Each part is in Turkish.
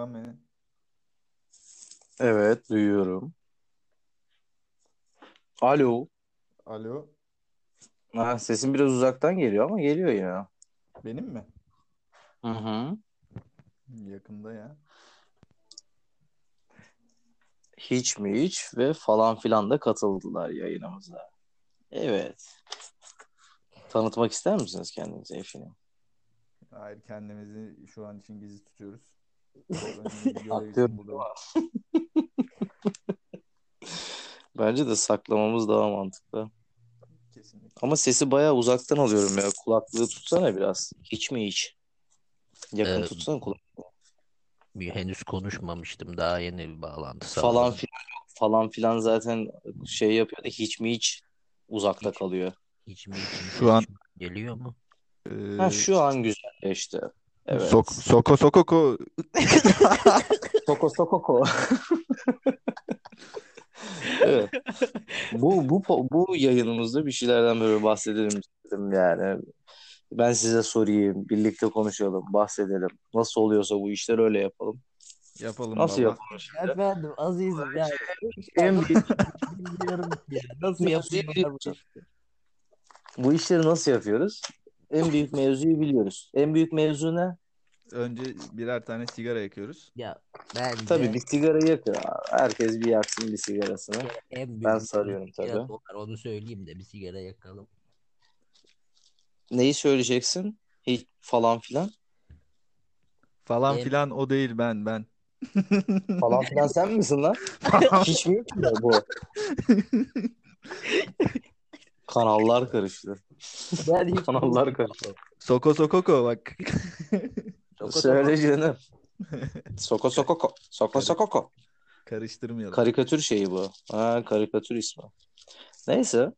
lan beni? Evet, duyuyorum. Alo. Alo. Ha, sesin biraz uzaktan geliyor ama geliyor yine. Benim mi? Hı hı. Yakında ya. Hiç mi hiç ve falan filan da katıldılar yayınımıza. Evet. Tanıtmak ister misiniz kendinizi Efendim? Hayır kendimizi şu an için gizli tutuyoruz. İçin buradayım. Bence de saklamamız daha mantıklı. Kesinlikle. Ama sesi bayağı uzaktan alıyorum ya. Kulaklığı tutsana biraz. Hiç mi hiç? Yakın Ee, tutsana kulak. Bir henüz konuşmamıştım. Daha yeni bir bağlantı Falan sağladım. filan falan filan zaten şey yapıyor da hiç mi hiç uzakta Hiç. kalıyor. Hiç mi için Şu an- geliyor mu? Ee, Ha şu an güzelleşti. Evet. Sok, soko sokoko. Soko sokoko. Evet. Bu bu bu yayınımızda bir şeylerden böyle bahsedelim istedim yani. Ben size sorayım, birlikte konuşalım, bahsedelim. Nasıl oluyorsa bu işler öyle yapalım. Yapalım Nasıl baba. yapalım şimdi? Efendim azizim ya. En büyük, Bilmiyorum. Nasıl biliyoruz. bu işleri nasıl yapıyoruz? En büyük mevzuyu biliyoruz. En büyük mevzu ne? Önce birer tane sigara yakıyoruz. Ya bence Tabii bir sigara yakın. Herkes bir yaksın bir sigarasını. en büyük Ben sarıyorum tabii. dolar. Onu söyleyeyim de bir sigara yakalım. Neyi söyleyeceksin? Hiç falan filan. Falan Benim- filan o değil ben ben. Falan filan sen misin lan? Hiç mi yok mu bu? Kanallar karıştı. Ben hiç Kanallar karıştı. Soko sokoko bak. Söyle canım. Soko sokoko. Soko sokoko. Karıştırmayalım. Karikatür şeyi bu. Ha, karikatür ismi. Neyse.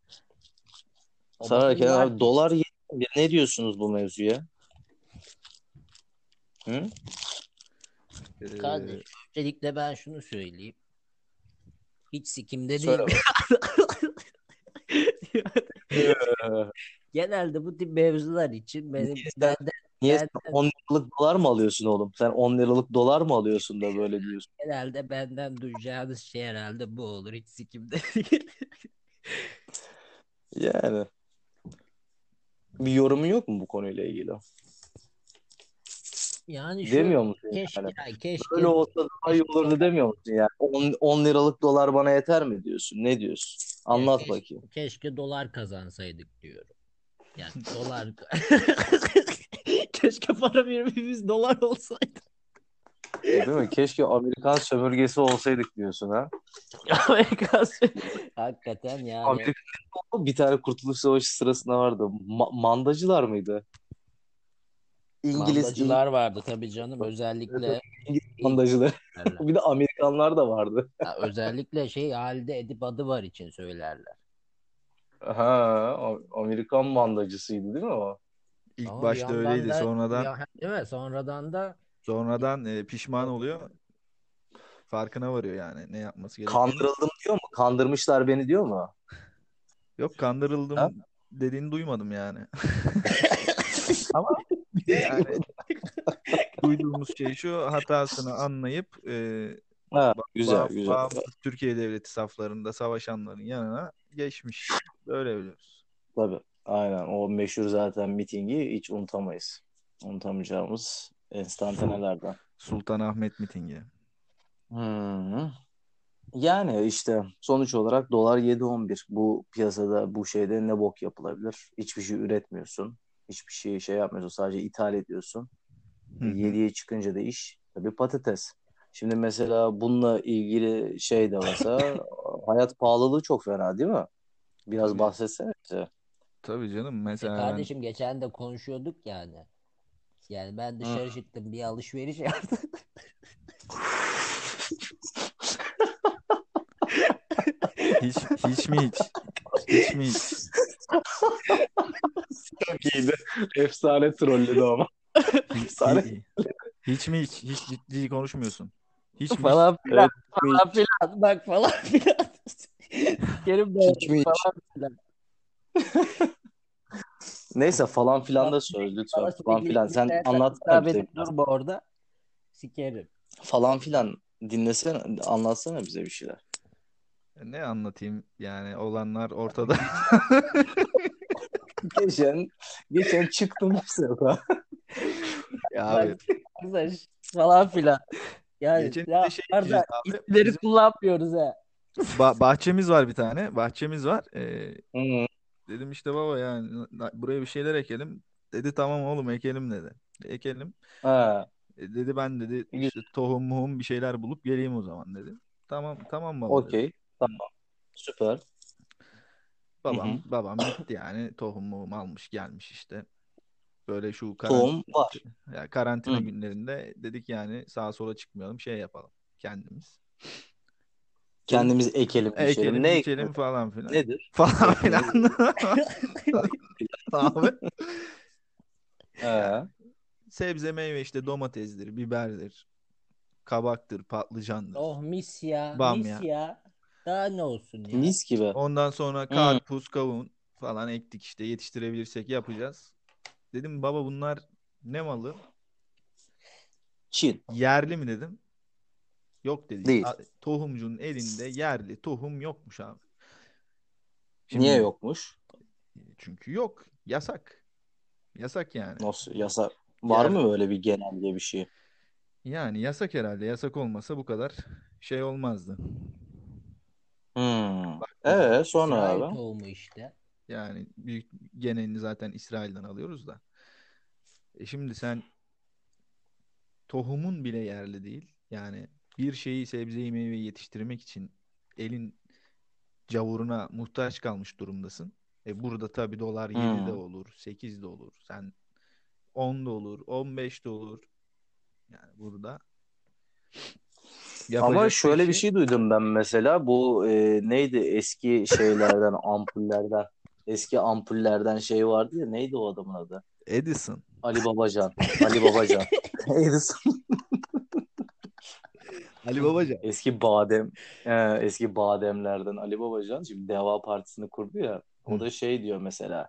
O Sararken bakımdan- abi dolar yedi- ne diyorsunuz bu mevzuya? Hı? Ee, Kardeş, öncelikle ben şunu söyleyeyim. Hiç sikimde Söyle Genelde bu tip mevzular için benim Niye sen- benden Niye sen 10 liralık dolar mı alıyorsun oğlum? Sen 10 liralık dolar mı alıyorsun da böyle diyorsun? genelde benden duyacağınız şey herhalde bu olur. Hiç sikimde değil. Yani. Bir yorumun yok mu bu konuyla ilgili? Yani şu Demiyor musun keşke, yani? ay keşke Böyle olsa daha iyi olurdu demiyor musun yani? 10, 10 liralık dolar bana yeter mi diyorsun? Ne diyorsun? Anlat keşke, bakayım. keşke dolar kazansaydık diyorum. Yani dolar keşke para birimimiz dolar olsaydı. Değil mi? Keşke Amerikan sömürgesi olsaydık diyorsun ha. Amerika hakikaten yani Amerika'da bir tane Kurtuluş Savaşı sırasında vardı. Ma- mandacılar mıydı? İngiliz, mandacılar vardı tabii canım özellikle İngiliz mandacılar. bir de Amerikanlar da vardı. Ya özellikle şey halde edip adı var için söylerler. Ha, Amerikan mandacısıydı değil mi o? İlk Ama başta öyleydi. da- Sonradan ya, değil mi? Sonradan da sonradan e, pişman oluyor. Farkına varıyor yani ne yapması gerektiğini. Kandırıldım diyor mu? Kandırmışlar beni diyor mu? Yok kandırıldım Ha? dediğini duymadım yani. Ama yani duyduğumuz şey şu hatasını anlayıp e, Ha, güzel bağ- güzel. bağımsız Türkiye devleti saflarında savaşanların yanına geçmiş. Böyle biliyoruz. Tabii. Aynen. O meşhur zaten mitingi hiç unutamayız. Unutamayacağımız enstantanelerden. Sultanahmet mitingi. Hmm. Yani işte sonuç olarak dolar 7.11. Bu piyasada bu şeyde ne bok yapılabilir? Hiçbir şey üretmiyorsun. Hiçbir şey şey yapmıyorsun. Sadece ithal ediyorsun. Hı hı. 7'ye çıkınca da iş tabii patates. Şimdi mesela bununla ilgili şey de mesela hayat pahalılığı çok fena değil mi? Biraz Tabii. bahsetsene bize. Tabii canım E mesela ben kardeşim geçen de konuşuyorduk yani. Yani ben dışarı çıktım bir alışveriş yaptım. hiç hiç mi hiç hiç mi hiç Çok iyiydi. Efsane trolledi ama. hiç, Efsane. hiç, mi hiç hiç ciddi konuşmuyorsun. Hiç mi falan filan falan filan bak falan filan. Kerim Bey Hiç mi hiç? falan filan. Neyse falan filan da söz lütfen. Falan filan. Sen anlat. biraz. durma orada. Sikerim. falan filan dinlesene, anlatsana bize bir şeyler. Ne anlatayım yani olanlar ortada. Geçen geçen çıktım sefer. Ya abi Arkadaş falan filan. Yani Geçen ya de şey abi, isimleri bizim- kullanmıyoruz ha. ba- bahçemiz var bir tane. Bahçemiz var. Ee, Hı. dedim işte baba yani buraya bir şeyler ekelim. Dedi tamam oğlum ekelim dedi. Ekelim. Ha. E, dedi ben dedi Güzel. işte tohum muhum bir şeyler bulup geleyim o zaman dedi. Tamam tamam baba dedi. Okey. Tamam. Süper. Babam Hı hı. babam gitti yani tohum muhum almış gelmiş işte. Böyle şu karan- Tohum var. ya karantina Hı. günlerinde dedik yani sağa sola çıkmayalım şey yapalım kendimiz. Kendimiz ekelim, biçelim. Ekelim, Ne biçelim falan filan. Nedir? Falan filan. Abi. He. Sebze meyve işte domatesdir, biberdir, kabaktır, patlıcandır. Oh mis ya. Bamya. Mis ya. Daha ne olsun ya. Mis gibi. Ondan sonra karpuz, kavun falan ektik işte yetiştirebilirsek yapacağız. Dedim baba bunlar ne malı? Çin. Yerli mi dedim. Yok dedi. Değil. Tohumcunun elinde yerli tohum yokmuş abi. Niye yokmuş? Çünkü yok. Yasak. Yasak yani. Nasıl? Yasa var Yer- mı böyle bir genelge bir şey? Yani yasak herhalde. Yasak olmasa bu kadar şey olmazdı. Ee, sonra İsrail abi. tohumu işte. Yani büyük genelini zaten İsrail'den alıyoruz da. E şimdi sen tohumun bile yerli değil. Yani bir şeyi sebzeyi meyveyi yetiştirmek için elin cavuruna muhtaç kalmış durumdasın. E burada tabii dolar 7 de Hmm. olur, 8 de olur. Sen 10 da olur, 15 de olur. Yani burada Ama yapacak şöyle bir tek şey duydum ben mesela. Bu e, neydi eski şeylerden, ampullerden. Eski ampullerden şey vardı ya. Neydi o adamın adı? Edison. Ali Babacan. Ali Babacan. Edison. Ali Babacan. Eski badem. e, eski bademlerden Ali Babacan. Şimdi Deva Partisi'ni kurdu ya. O da şey diyor mesela.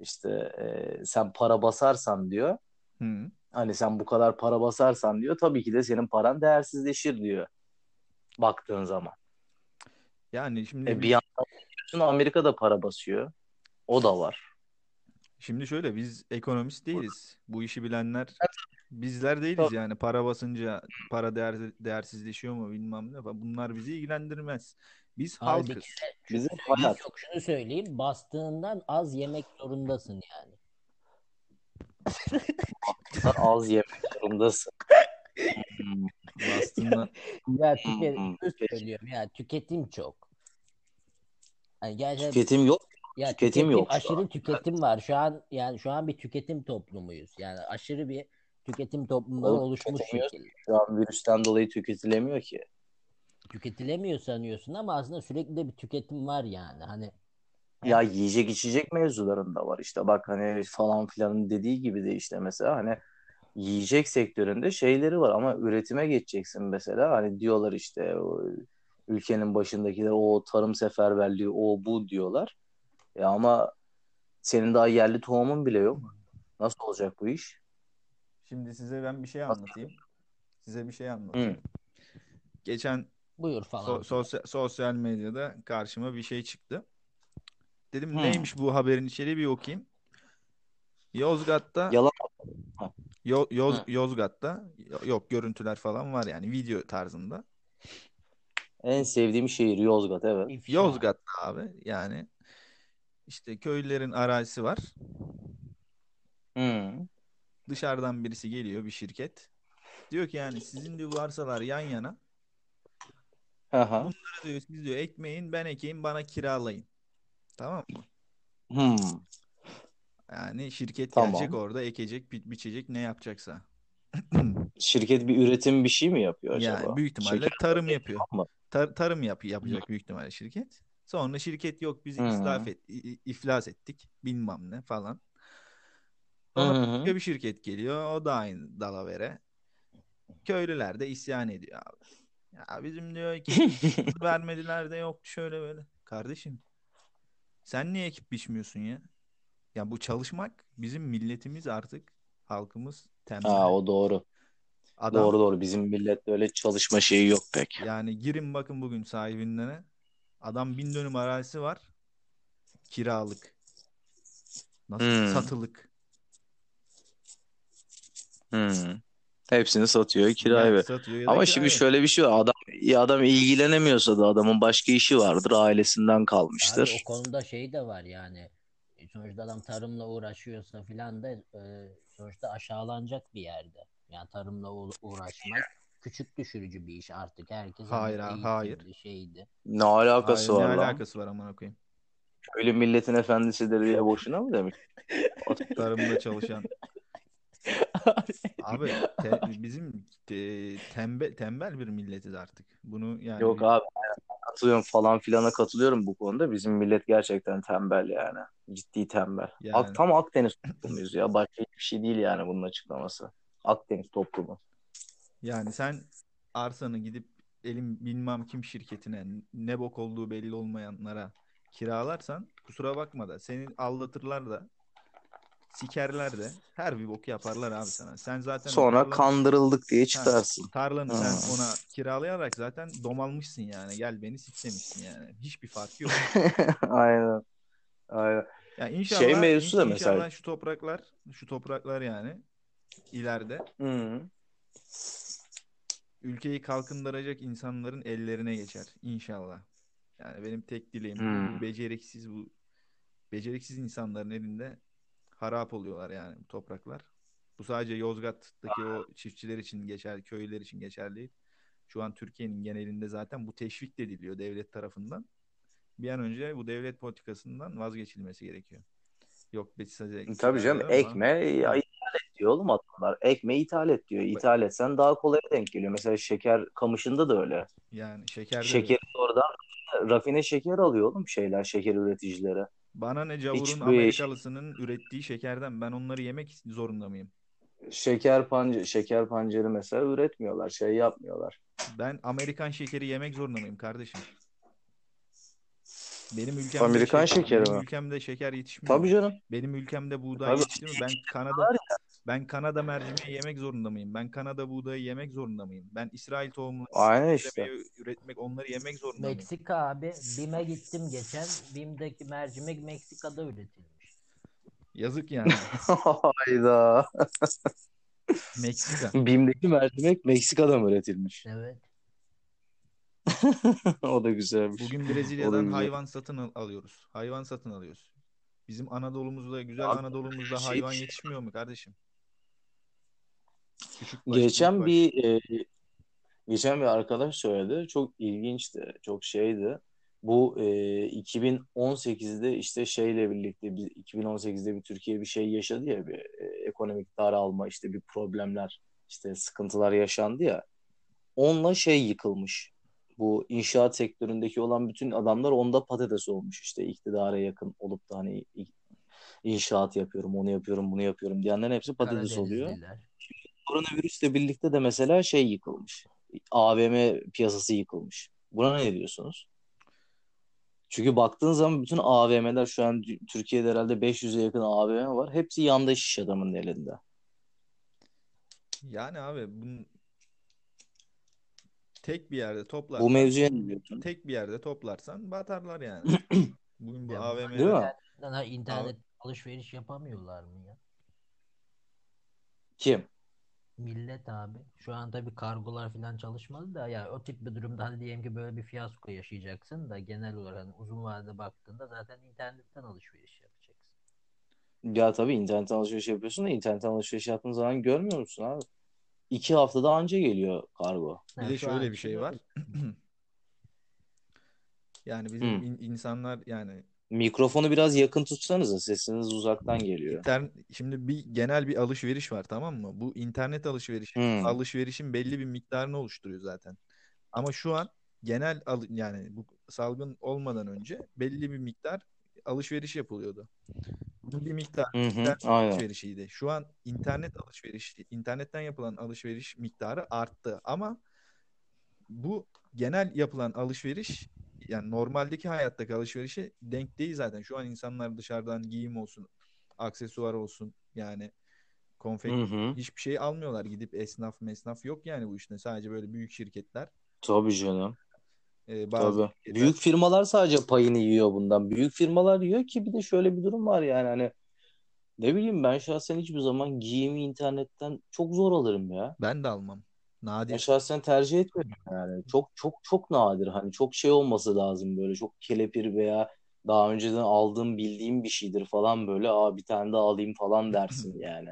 İşte e, sen para basarsan diyor. Hı. Hani sen bu kadar para basarsan diyor. Tabii ki de senin paran değersizleşir diyor. Baktığın zaman. Yani şimdi E, bir yandan bakıyorsun Amerika'da para basıyor. O da var. Şimdi şöyle biz ekonomist değiliz. Bu işi bilenler bizler değiliz yani. Para basınca para değer, değersizleşiyor mu bilmem ne falan. Bunlar bizi ilgilendirmez. Biz halkız. Bizim hayat. yok şunu söyleyeyim. Bastığından az yemek zorundasın yani. Az yemek zorundasın. Hmm. Bastığından Ya tüket, Hmm, söylüyorum ya tüketim çok. Yani gerçekten Tüketim yok. ya tüketim tüketim, yok aşırı an. tüketim var. Şu an yani şu an bir tüketim toplumuyuz. Yani aşırı bir tüketim Oğlum, oluşmuş şekilde. Şu an virüsten dolayı tüketilemiyor ki. Tüketilemiyor sanıyorsun ama aslında sürekli de bir tüketim var yani. Hani Ya yiyecek içecek mevzularında var işte. Bak hani falan filanın dediği gibi de işte mesela hani yiyecek sektöründe şeyleri var ama üretime geçeceksin mesela. Hani diyorlar işte o ülkenin başındakiler o tarım seferberliği o bu diyorlar. Ya ama senin daha yerli tohumun bile yok. Nasıl olacak bu iş? şimdi size ben bir şey anlatayım. Size bir şey anlatayım. Geçen buyur falan. so- sosyal, sosyal medyada karşıma bir şey çıktı. Dedim Hmm. neymiş bu haberin içeriği bir okuyayım. Yozgat'ta Yalan. Yo- Yoz, Hı. Yozgat'ta yok görüntüler falan var yani video tarzında. En sevdiğim şehir Yozgat evet. Yozgat'ta abi yani işte köylülerin arazisi var. Hı. Dışarıdan birisi geliyor bir şirket. Diyor ki yani sizin diyor bu arsalar yan yana. Aha. Diyor, siz diyor ekmeğin ben ekeyim bana kiralayın. Tamam mı? Hmm. Yani şirket Tamam. gelecek orada ekecek, bi- biçecek ne yapacaksa. Şirket bir üretim bir şey mi yapıyor acaba? Yani büyük ihtimalle Şeker tarım yapıyor. mı? Tar- tarım yap yapacak büyük ihtimalle şirket. Sonra şirket yok biz Hı. islaf et, iflas ettik bilmem ne falan. Sonra başka bir şirket geliyor o da aynı dalavere. Köylüler de isyan ediyor abi. Ya bizim diyor ki vermediler de yok şöyle böyle. Kardeşim sen niye ekip biçmiyorsun ya? Ya bu çalışmak bizim milletimiz artık halkımız tembel. Ha o doğru. Adam Doğru doğru. Bizim millette öyle çalışma şeyi yok pek. yani girin bakın bugün sahibinden Adam bin dönüm arazisi var. Kiralık. Nasıl Hmm. satılık. Hmm. Hepsini satıyor, kiraya ver. satıyor ya da Ama kiraya şimdi ver. şöyle bir şey var. Adam ya adam ilgilenemiyorsa da adamın başka işi vardır, ailesinden Abi kalmıştır. o konuda şey de var yani. E, Sonuçta adam tarımla uğraşıyorsa filan da e, sonuçta aşağılanacak bir yerde. Yani tarımla uğraşmak küçük düşürücü bir iş artık. Herkes Hayır abi, hayır. şeydi. Ne alakası Hayır, var ne lan? alakası var amına koyayım. Köylü milletin efendisidir diye boşuna mı demiş? Tarımda çalışan. Abi te- bizim te- tembel tembel bir milletiz artık. Bunu yani Yok abi katılıyorum falan filana katılıyorum bu konuda. Bizim millet gerçekten tembel yani. Ciddi tembel. Yani. Ak, tam Akdeniz toplumuyuz ya. Başka hiçbir şey değil yani bunun açıklaması. Akdeniz toplumu. yani sen arsanı gidip elim bilmem kim şirketine ne bok olduğu belli olmayanlara kiralarsan kusura bakma da seni aldatırlar da sikerler de her bir bok yaparlar abi sana. Sen zaten Sonra tarlanı- kandırıldık diye çıkarsın. tarlanı Ha. sen ona kiralayarak zaten domalmışsın yani. Gel beni sik demişsin yani. Hiçbir fark yok. Aynen. Aynen. Ya inşallah Şey mevzusu da mesela- inşallah şu topraklar şu topraklar yani ileride Hı. ülkeyi kalkındıracak insanların ellerine geçer inşallah. Yani benim tek dileğim. Bu beceriksiz bu beceriksiz insanların elinde harap oluyorlar yani bu topraklar. Bu sadece Yozgat'taki o çiftçiler için geçerli, köylüler için geçerli değil. Şu an Türkiye'nin genelinde zaten bu teşvik de ediliyor devlet tarafından. Bir an önce bu devlet politikasından vazgeçilmesi gerekiyor. Yok besicide Tabii canım ekme ya, ithal et diyor oğlum adamlar. Ekme ithal et diyor. İthal etsen daha kolay denk geliyor. Mesela şeker kamışında da öyle. Yani şeker Şekeri oradan rafine şeker alıyor oğlum şeyler şeker üreticileri. Bana ne cavurun Hiçbir- Amerikalısının ürettiği şekerden ben onları yemek zorunda mıyım? Şeker pancarı, şeker pancarı mesela üretmiyorlar. Şey yapmıyorlar. Ben Amerikan şekeri yemek zorunda mıyım kardeşim? Benim ülkemde Amerikan şeker- şekeri benim mi? ülkemde şeker yetişmiyor. Benim canım. Benim ülkemde buğday Tabii. yetişmiyor. Ben Kanada ben Kanada mercimeği yemek zorunda mıyım? Ben Kanada buğdayı yemek zorunda mıyım? Ben İsrail tohumunu Aynen işte. üretmek, onları yemek zorunda mıyım? Meksika abi. BİM'e gittim geçen. BİM'deki mercimek Meksika'da üretilmiş. Yazık yani. Hayda. Meksika. BİM'deki mercimek Meksika'da mı üretilmiş? Evet. o da güzelmiş. Bugün Brezilya'dan güzel. hayvan satın al- alıyoruz. Hayvan satın alıyoruz. Bizim Anadolu'muzda, güzel Abi, Anadolu'muzda şey- hayvan yetişmiyor mu kardeşim? Küçük baş, Geçen baş. bir e, geçen bir arkadaş söyledi. Çok ilginçti. Çok şeydi. Bu e, 2018'de işte şeyle birlikte biz 2018'de bir Türkiye bir şey yaşadı ya bir e, ekonomik daralma işte bir problemler işte sıkıntılar yaşandı ya. Onunla şey yıkılmış. Bu inşaat sektöründeki olan bütün adamlar onda patates olmuş işte iktidara yakın olup da hani inşaat yapıyorum, onu yapıyorum, bunu yapıyorum diyenlerin hepsi patates oluyor. Koronavirüsle birlikte de mesela şey yıkılmış. AVM piyasası yıkılmış. Buna ne diyorsunuz? Çünkü baktığın zaman bütün AVM'ler şu an Türkiye'de herhalde 500'e yakın AVM var. Hepsi yandaş iş adamının elinde. Yani abi bunun tek bir yerde toplarsan Bu mevzuya ne diyorsun? tek bir yerde toplarsan batarlar yani. Bugün bu Ya, AVM'de Değil mi? İnternet alışveriş yapamıyorlar mı ya? Kim? Millet abi. Şu an tabii kargolar falan çalışmadı da ya o tip bir durumda hani diyelim ki böyle bir fiyasko yaşayacaksın da genel olarak hani uzun vadede baktığında zaten internetten alışveriş yapacaksın. Ya tabii internetten alışveriş yapıyorsun da internetten alışveriş yaptığın zaman görmüyor musun abi? İki haftada anca geliyor kargo. bir de şöyle bir şey var. Yani bizim in- insanlar yani Mikrofonu biraz yakın tutsanıza sesiniz uzaktan geliyor. İnter- şimdi bir genel bir alışveriş var tamam mı? Bu internet alışverişi Hmm. alışverişin belli bir miktarını oluşturuyor zaten. Ama şu an genel al- yani bu salgın olmadan önce belli bir miktar alışveriş yapılıyordu. Bu bir miktar Hı hı, internet aynen. alışverişiydi. Şu an internet alışverişi, internetten yapılan alışveriş miktarı arttı ama bu genel yapılan alışveriş yani normaldeki hayattaki alışverişe denk değil zaten. Şu an insanlar dışarıdan giyim olsun, aksesuar olsun yani Hı hı. hiçbir şey almıyorlar. Gidip esnaf mesnaf yok yani bu işte. Sadece böyle büyük şirketler. Tabii canım. e, bazı Tabii. şirketler- Büyük firmalar sadece payını yiyor bundan. Büyük firmalar yiyor ki bir de şöyle bir durum var yani hani ne bileyim ben şahsen hiçbir zaman giyimi internetten çok zor alırım ya. Ben de almam. Nadir. şahsen tercih etmiyorum yani. Çok çok çok nadir hani çok şey olması lazım böyle çok kelepir veya daha önceden aldığım bildiğim bir şeydir falan böyle aa bir tane daha alayım falan dersin yani.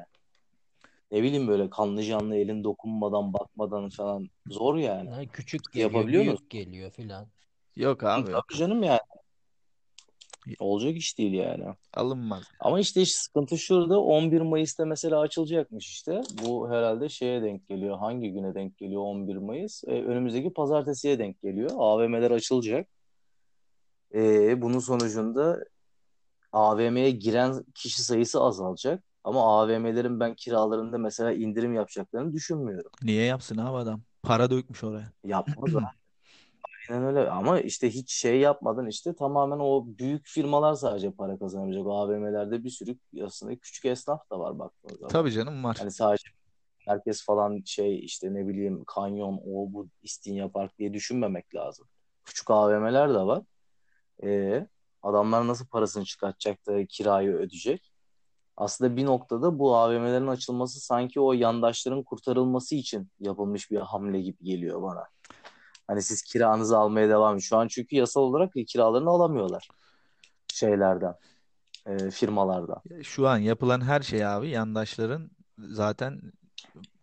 Ne bileyim böyle kanlı canlı elin dokunmadan bakmadan falan zor yani. Ha, küçük geliyor, Yapabiliyor büyük musun? geliyor filan. Yok abi yok. Tabii canım yani. Olacak iş değil yani. Alınmaz. Ama işte, işte sıkıntı şurada 11 Mayıs'ta mesela açılacakmış işte. Bu herhalde şeye denk geliyor. Hangi güne denk geliyor 11 Mayıs? Ee, önümüzdeki pazartesiye denk geliyor. AVM'ler açılacak. Ee, bunun sonucunda AVM'ye giren kişi sayısı azalacak. Ama AVM'lerin ben kiralarında mesela indirim yapacaklarını düşünmüyorum. Niye yapsın abi adam? Para dökmüş oraya. Yapmaz abi. Aynen öyle ama işte hiç şey yapmadan işte tamamen o büyük firmalar sadece para kazanabilecek. O AVM'lerde bir sürü aslında küçük esnaf da var baktığınız zaman. Tabii canım var. Hani sadece herkes falan şey işte ne bileyim kanyon o bu İstinye Park diye düşünmemek lazım. Küçük AVM'ler de var. Ee, adamlar nasıl parasını çıkartacak da kirayı ödeyecek? Aslında bir noktada bu AVM'lerin açılması sanki o yandaşların kurtarılması için yapılmış bir hamle gibi geliyor bana. Hani siz kiranızı almaya devam edin. Şu an çünkü yasal olarak kiralarını alamıyorlar şeylerden, e, firmalardan. Şu an yapılan her şey abi yandaşların zaten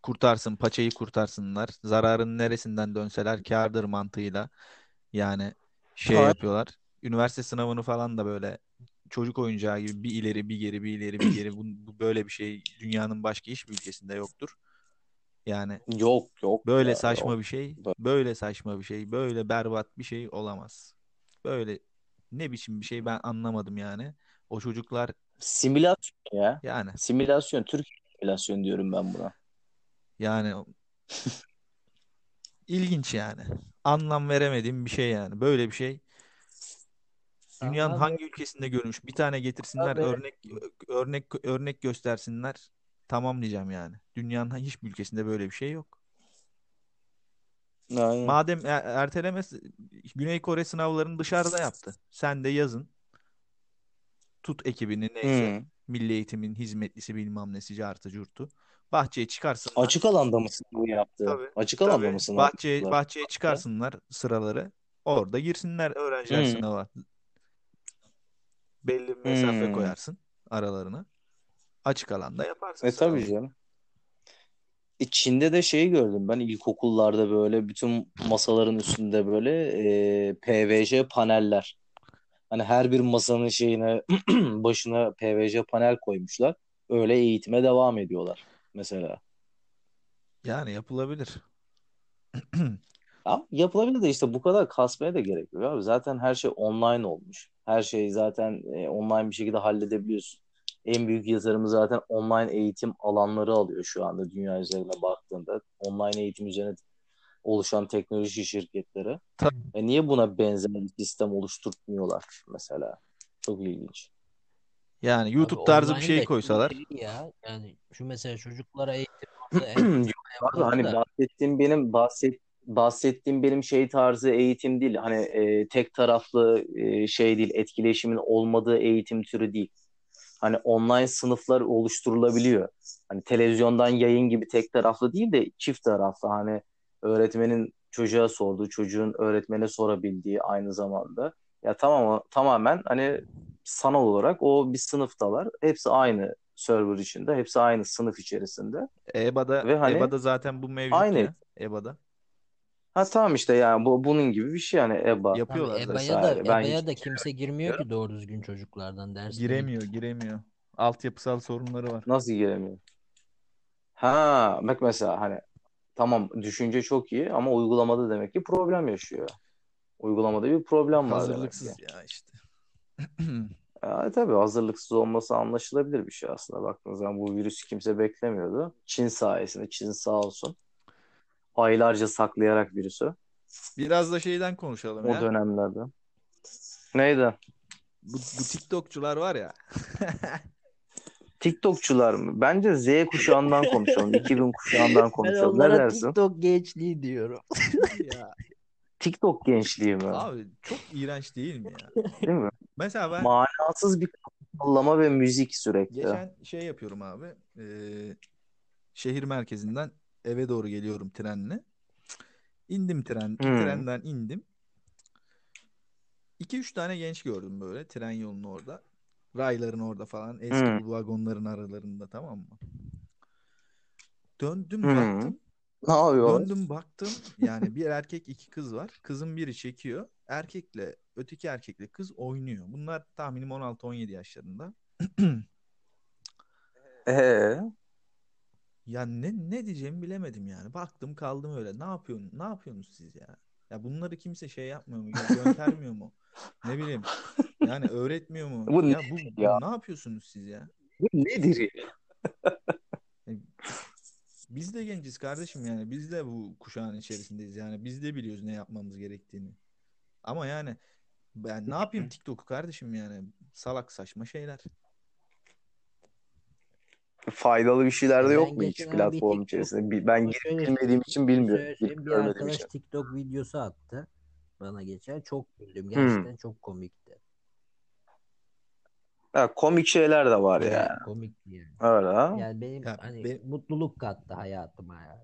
kurtarsın, paçayı kurtarsınlar. Zararın neresinden dönseler kârdır mantığıyla. Yani şey Aynen. yapıyorlar. Üniversite sınavını falan da böyle çocuk oyuncağı gibi bir ileri bir geri bir ileri bir geri bu, bu böyle bir şey dünyanın başka hiçbir ülkesinde yoktur. Yani Yok yok böyle ya, saçma yok. bir şey, Bö- böyle saçma bir şey, böyle berbat bir şey olamaz. Böyle ne biçim bir şey ben anlamadım yani. O çocuklar Simülasyon ya. yani Simülasyon. Türkiye simülasyon diyorum ben buna. yani ilginç yani. Anlam veremediğim bir şey yani. Böyle bir şey dünyanın Ama hangi ülkesinde görülmüş? Bir tane getirsinler Tabii. örnek örnek örnek göstersinler. Tamam diyeceğim yani. Dünyanın hiçbir ülkesinde böyle bir şey yok. Aynen. Madem er- ertelemez Güney Kore sınavlarını dışarıda yaptı. Sen de yazın. Tut ekibini neyse. Hı. Milli Eğitim'in hizmetlisi bilmem nesi cartı curtu. Bahçeye çıkarsınlar. Açık alanda mı bu yaptı? Tabii, Açık alanda Tabii. mı sınav Bahçeye, yaptılar? bahçeye çıkarsınlar sıraları. Orada girsinler öğrenciler Hı. sınava. Belli bir mesafe Hmm. koyarsın aralarına. Açık alanda yaparsın E tabii canım. E, Çin'de de şeyi gördüm ben ilkokullarda böyle bütün masaların üstünde böyle e, PVC paneller. Hani her bir masanın şeyine başına PVC panel koymuşlar. Öyle eğitime devam ediyorlar mesela. Yani yapılabilir. Ama yapılabilir de işte bu kadar kasmaya da gerek yok abi. Zaten her şey online olmuş. Her şeyi zaten e, online bir şekilde halledebiliyorsun. En büyük yatırımı zaten online eğitim alanları alıyor şu anda dünya üzerine baktığında. Online eğitim üzerine oluşan teknoloji şirketleri. Tabii. E niye buna benzer bir sistem oluşturtmuyorlar mesela? Çok ilginç. Yani Abi YouTube tarzı bir online şey koysalar. ya yani şu mesela çocuklara eğitim Yok abi hani da. bahsettiğim benim bahset bahsettiğim benim şey tarzı eğitim değil. Hani e, tek taraflı e, şey değil, etkileşimin olmadığı eğitim türü değil. Hani online sınıflar oluşturulabiliyor. Hani televizyondan yayın gibi tek taraflı değil de çift taraflı. Hani öğretmenin çocuğa sorduğu, çocuğun öğretmene sorabildiği aynı zamanda. Ya tamam tamamen hani sanal olarak o bir sınıftalar. Hepsi aynı server içinde, hepsi aynı sınıf içerisinde. EBA'da Ve hani EBA'da zaten bu mevcut aynı ya. EBA'da. Ha tamam işte yani bu bunun gibi bir şey yani EBA. Tabii Yapıyorlar zaten. EBA'ya da vesaire. Ben EBA'ya hiç da kimse girmiyor ki doğru düzgün çocuklardan dersleri. Giremiyor, giremiyor. Altyapısal sorunları var. nasıl giremiyor? Ha bak mesela hani tamam düşünce çok iyi ama uygulamada demek ki problem yaşıyor. Uygulamada bir problem var demek ki. Hazırlıksız ya işte. Ya, tabii hazırlıksız olması anlaşılabilir bir şey aslında. Baktığınız zaman bu virüsü kimse beklemiyordu. Çin sayesinde, Çin sağ olsun. Aylarca saklayarak virüsü Biraz da şeyden konuşalım o ya. dönemlerde. Neydi? Bu, bu TikTokçular var ya. TikTokçular mı? Bence Z kuşağından konuşalım. 2000 kuşağından Ben konuşalım. Ne onlara dersin? TikTok gençliği diyorum. ya TikTok gençliği mi? abi çok iğrenç değil mi ya? Değil mi? Mesela ben Manasız bir sallama ve müzik sürekli. geçen şey yapıyorum abi. Ee, şehir merkezinden eve doğru geliyorum trenle. İndim tren, Hmm. trenden indim. 2-3 tane genç gördüm böyle tren yolunun orada. Rayların orada falan eski Hmm. vagonların aralarında tamam mı? Döndüm Hmm. baktım. Ne yapıyor? Döndüm baktım. Yani bir erkek iki kız var. Kızın biri çekiyor. Erkekle öteki erkekle kız oynuyor. Bunlar tahminim 16-17 yaşlarında. Ee, Ya ne ne diyeceğimi bilemedim yani. Baktım kaldım öyle. Ne yapıyorsun? Ne yapıyorsunuz siz ya? Ya bunları kimse şey yapmıyor mu? Gö- Göndermiyor mu? Ne bileyim. Yani öğretmiyor mu? Bu ya bu, bu ya? ne yapıyorsunuz siz ya? bu nedir ya? E, Biz de genciz kardeşim yani. Biz de bu kuşağın içerisindeyiz yani. Biz de biliyoruz ne yapmamız gerektiğini. Ama yani ben ne yapayım TikTok'u kardeşim yani. Salak saçma şeyler. Faydalı bir şeyler de yok mu hiç platform içerisinde? Bir- Ben girip bilmediğim için bilmiyorum. Girip bir arkadaş için. TikTok videosu attı bana geçen. Çok güldüm. Hmm. Gerçekten çok komikti. Ha, komik şeyler de var Evet, ya. komikti yani. Öyle ha? Yani benim Ya hani benim- mutluluk kattı hayatıma yani.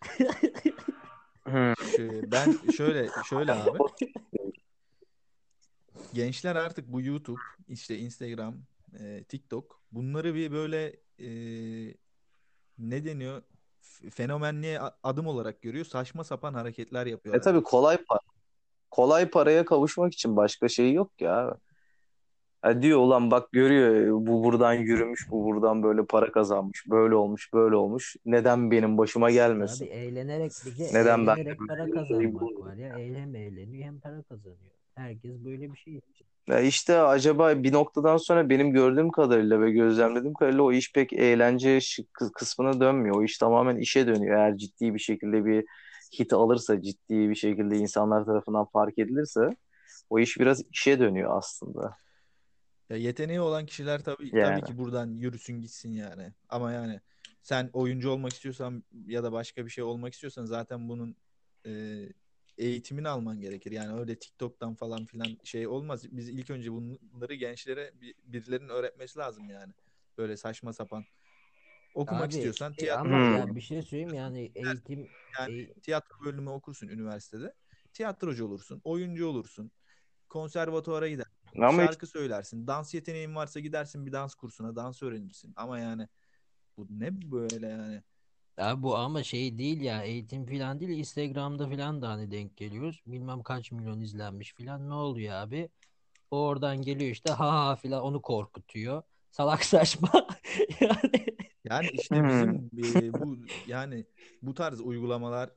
Şöyle- ben şöyle şöyle abi. Gençler artık bu YouTube, işte Instagram, e, TikTok bunları bir böyle e, ne deniyor? Fenomenliğe adım olarak görüyor. Saçma sapan hareketler E yapıyorlar. tabii kolay para. Kolay paraya kavuşmak için başka şey yok ya. Ha diyor ulan bak görüyor bu buradan yürümüş, bu buradan böyle para kazanmış, böyle olmuş, böyle olmuş. Neden benim başıma Abi gelmesin? eğlenerek bir de Neden ben de eğlenerek para böyle kazanmak var ya. Eğlen- Hem eğleniyor hem para kazanıyor. Herkes böyle bir şey için. Ya işte acaba bir noktadan sonra benim gördüğüm kadarıyla ve gözlemlediğim kadarıyla o iş pek eğlence şık- kı- kısmına dönmüyor. O iş tamamen işe dönüyor. Eğer ciddi bir şekilde bir hit alırsa, ciddi bir şekilde insanlar tarafından fark edilirse o iş biraz işe dönüyor aslında. Ya yeteneği olan kişiler tabii Yani. tabii ki buradan yürüsün gitsin yani. Ama yani sen oyuncu olmak istiyorsan ya da başka bir şey olmak istiyorsan zaten bunun e, eğitimini alman gerekir. Yani öyle TikTok'tan falan filan şey olmaz. Biz ilk önce bunları gençlere bir- birilerinin öğretmesi lazım yani. Böyle saçma sapan. Okumak Abi, istiyorsan e, tiyatro, ama Hmm. ya bir şey söyleyeyim yani eğitim Yani eğ- tiyatro bölümü okursun üniversitede. Tiyatrocu olursun, oyuncu olursun. Konservatuvara gider. Ama hiç- Şarkı söylersin. Dans yeteneğin varsa gidersin bir dans kursuna dans öğrenirsin. Ama yani bu ne böyle yani? Ya bu ama şey değil ya eğitim falan değil Instagram'da falan da hani denk geliyoruz. Bilmem kaç milyon izlenmiş falan ne oluyor abi? O oradan geliyor işte ha ha falan onu korkutuyor. Salak saçma. Yani Yani işte bizim e, bu yani bu tarz uygulamalar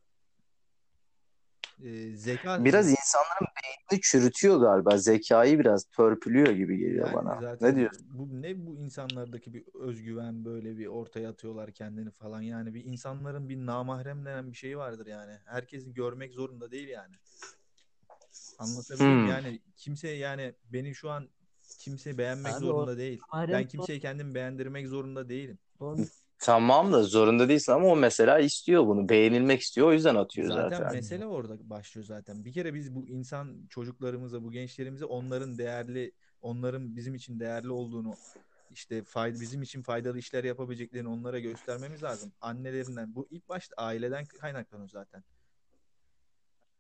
e, zeka biraz insanların beynini çürütüyor galiba. Zekayı biraz törpülüyor gibi geliyor yani bana. zaten Ne diyorsun? bu ne bu insanlardaki bir özgüven böyle bir ortaya atıyorlar kendini falan yani bir insanların bir namahrem denen bir şeyi vardır yani. Herkesin görmek zorunda değil yani. Anlatabiliyor muyum? Hmm. Yani kimse yani beni şu an kimse beğenmek Abi o zorunda değil. mahrem Ben kimseyi kendimi beğendirmek zorunda değilim. Tamam da zorunda değilsin ama o mesela istiyor bunu. Beğenilmek istiyor o yüzden atıyor Zaten zaten. mesele orada başlıyor zaten. Bir kere biz bu insan çocuklarımıza, bu gençlerimize onların değerli, onların bizim için değerli olduğunu, işte fayda, bizim için faydalı işler yapabileceklerini onlara göstermemiz lazım. Annelerinden, bu ilk başta aileden kaynaklanıyor zaten.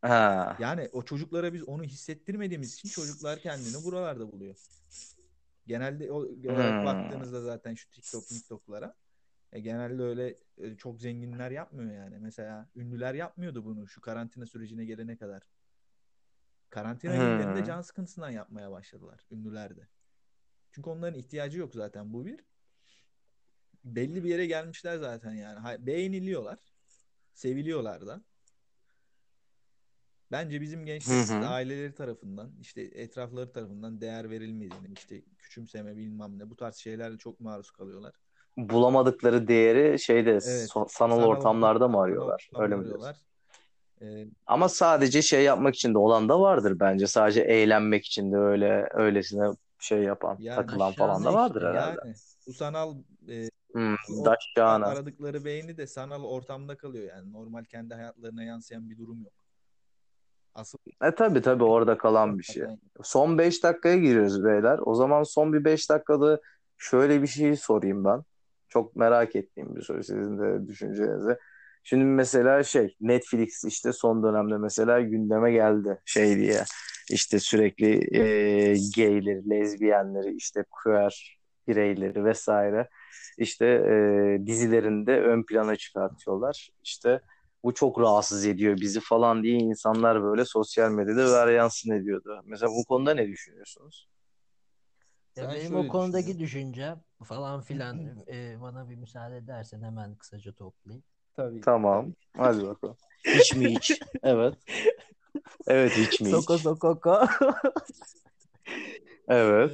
Ha. Yani o çocuklara biz onu hissettirmediğimiz için çocuklar kendini buralarda buluyor. Genelde o olarak Hmm. baktığınızda zaten şu TikTok, TikTok'lara e, genelde öyle e, çok zenginler yapmıyor yani. Mesela ünlüler yapmıyordu bunu şu karantina sürecine gelene kadar. Karantina Hmm. günlerinde can sıkıntısından yapmaya başladılar ünlüler de. Çünkü onların ihtiyacı yok zaten bu bir. Belli bir yere gelmişler zaten yani. Beğeniliyorlar. Seviliyorlar da. Bence bizim gençlerimiz aileleri tarafından, işte etrafları tarafından değer verilmediğini, işte küçümseme bilmem ne bu tarz şeylerle çok maruz kalıyorlar. Bulamadıkları değeri şeyde Evet, so- sanal sanal ortamlarda mı arıyorlar? Öyle mi arıyorlar. Ee, Ama sadece şey yapmak için de olan da vardır bence. Sadece eğlenmek için de öyle öylesine şey yapan, Yani takılan falan da vardır işte herhalde. yani Bu sanal e, Hmm, o Daşşana. aradıkları beğeni de sanal ortamda kalıyor yani. Normal kendi hayatlarına yansıyan bir durum yok. Asıl E tabii tabii orada kalan bir şey. Son 5 dakikaya giriyoruz beyler. O zaman son bir 5 dakikada şöyle bir şey sorayım ben. Çok merak ettiğim bir soru sizin de düşüncenizi. Şimdi mesela şey Netflix işte son dönemde mesela gündeme geldi şey diye. İşte sürekli e, gayleri, lezbiyenleri, işte queer bireyleri vesaire işte e, dizilerinde ön plana çıkartıyorlar. İşte bu çok rahatsız ediyor bizi falan diye insanlar böyle sosyal medyada varyansın ediyordu. Mesela bu konuda ne düşünüyorsunuz? Ya Ben benim o konudaki düşüncem falan filan e, bana bir müsaade edersen hemen kısaca toplayayım. tabii. Tamam. Hadi bakalım. Hiç mi hiç? Evet. Evet hiç mi hiç? Soko sokoko. Evet.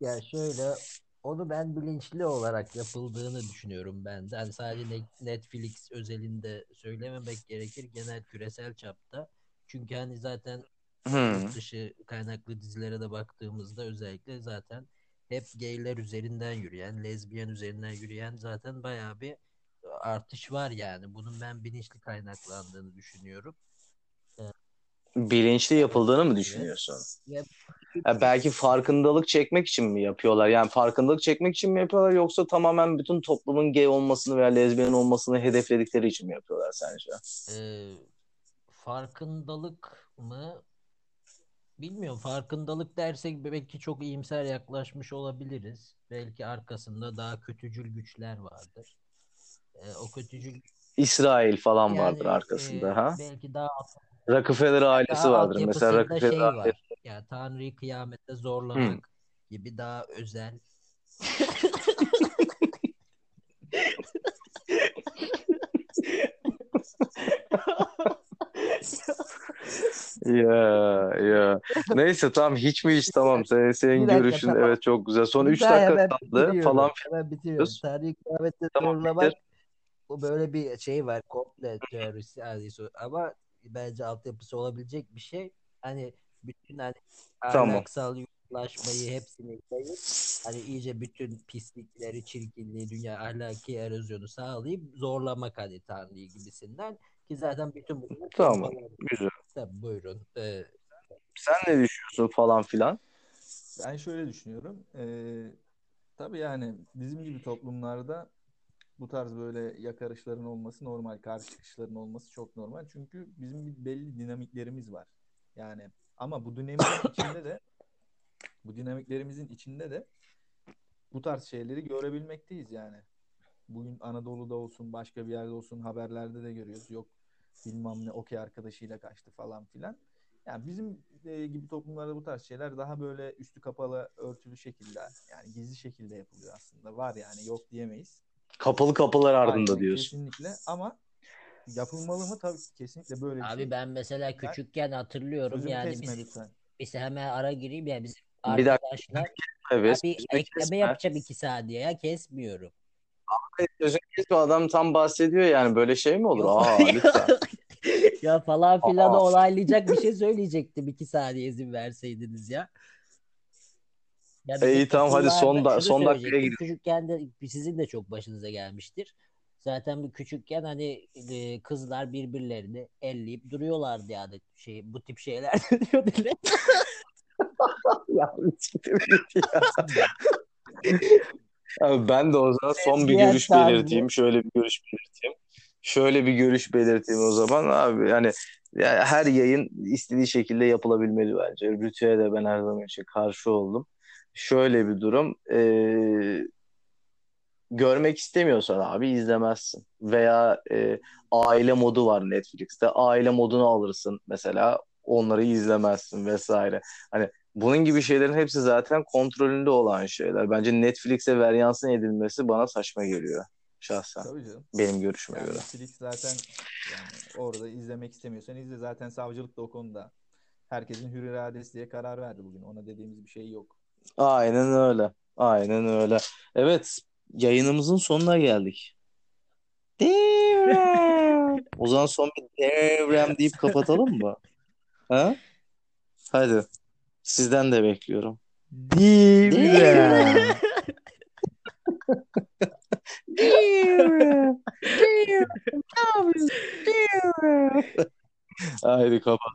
Ya şöyle onu ben bilinçli olarak yapıldığını düşünüyorum ben de. Hani sadece Ne- Netflix özelinde söylememek gerekir genel küresel çapta. Çünkü hani zaten Hmm. yurt dışı kaynaklı dizilere de baktığımızda özellikle zaten hep gayler üzerinden yürüyen, lezbiyen üzerinden yürüyen zaten bayağı bir artış var yani. Bunun ben bilinçli kaynaklandığını düşünüyorum. Bilinçli yapıldığını mı düşünüyorsun? Ya belki farkındalık çekmek için mi yapıyorlar? Yani farkındalık çekmek için mi yapıyorlar yoksa tamamen bütün toplumun gay olmasını veya lezbiyen olmasını hedefledikleri için mi yapıyorlar sence? Ee, farkındalık mı? Bilmiyorum. Farkındalık dersek belki çok iyimser yaklaşmış olabiliriz. Belki arkasında daha kötücül güçler vardır. Ee, o kötücül İsrail falan yani vardır arkasında e, ha? belki daha Rockefeller ailesi daha vardır. Mesela Rockefeller şey ailesi. var. Ya Tanrı'yı kıyamette zorlamak gibi daha özel. Ya ya. Neyse tamam hiç mi hiç tamam. Senin, senin dakika, görüşün tamam. evet çok güzel. Son Bir 3 daha dakika hemen kaldı bitiriyorum. falan. Hemen bitiriyorum. Tanrı'yı kıyamette Tamam bitir. bu böyle bir şey var. Komple teorisi yani ama bence altyapısı olabilecek bir şey. Hani bütün hani Tamam. ahlaksal yozlaşmayı hepsini hani iyice bütün pislikleri, çirkinliği, dünya ahlaki erozyonu sağlayıp zorlamak hani Tanrı'yı gibisinden ki zaten bütün bunlar Tamam. Güzel. Tabii, buyurun. Ee, Sen ne düşünüyorsun falan filan? Ben şöyle düşünüyorum. Ee, tabii yani bizim gibi toplumlarda bu tarz böyle yakarışların olması normal, karşı çıkışların olması çok normal. Çünkü bizim bir belli dinamiklerimiz var. Yani ama bu dinamiğin içinde de bu dinamiklerimizin içinde de bu tarz şeyleri görebilmekteyiz yani. Bugün Anadolu'da olsun, başka bir yerde olsun haberlerde de görüyoruz. Yok bilmem ne okey arkadaşıyla kaçtı falan filan. Yani bizim e, gibi toplumlarda bu tarz şeyler daha böyle üstü kapalı, örtülü şekilde yani gizli şekilde yapılıyor aslında. Var yani yok diyemeyiz. Kapalı kapılar ardında Aynen, diyorsun. Kesinlikle ama yapılmalı mı? Tabii ki kesinlikle böyle bir abi şey. ben mesela küçükken hatırlıyorum Sözümü yani kesme biz, lütfen. biz hemen ara gireyim ya bizim Bir dakika. arkadaşlar Evet. abi ekleme kesme. yapacağım iki saniye ya kesmiyorum. Sözünü kesme. Adam tam bahsediyor yani böyle şey mi olur? Aa lütfen. ya falan filan Aa. olaylayacak bir şey söyleyecektim iki saniye izin verseydiniz ya. Ya İyi, tamam, hadi son da- son dakikaya gidelim. Küçükken de sizin de çok başınıza gelmiştir. Zaten küçükken hani e, kızlar birbirlerini elleyip duruyorlardı yani şey bu tip şeyler diyor dile. Ya, git ya. Abi ben de o zaman son bir görüş belirteyim. Şöyle bir görüş belirteyim. Şöyle bir görüş belirteyim o zaman abi. Yani ya her yayın istediği şekilde yapılabilmeli bence. Rütü'ye de ben her zaman için karşı oldum. Şöyle bir durum. eee, görmek istemiyorsan abi izlemezsin. Veya e, aile modu var Netflix'te. Aile modunu alırsın mesela. Onları izlemezsin vesaire. Hani bunun gibi şeylerin hepsi zaten kontrolünde olan şeyler. Bence Netflix'e varyansın edilmesi bana saçma geliyor şahsen. Tabii canım. Benim görüşüme Yani göre. Netflix zaten yani orada izlemek istemiyorsan izle. Zaten savcılık da o konuda herkesin hür iradesi diye karar verdi bugün. Ona dediğimiz bir şey yok. Aynen öyle. Aynen öyle. Evet, yayınımızın sonuna geldik. Devrem. O zaman son bir devrem deyip kapatalım mı? Ha? Hadi. Sizden de bekliyorum. Divre. Haydi kapat.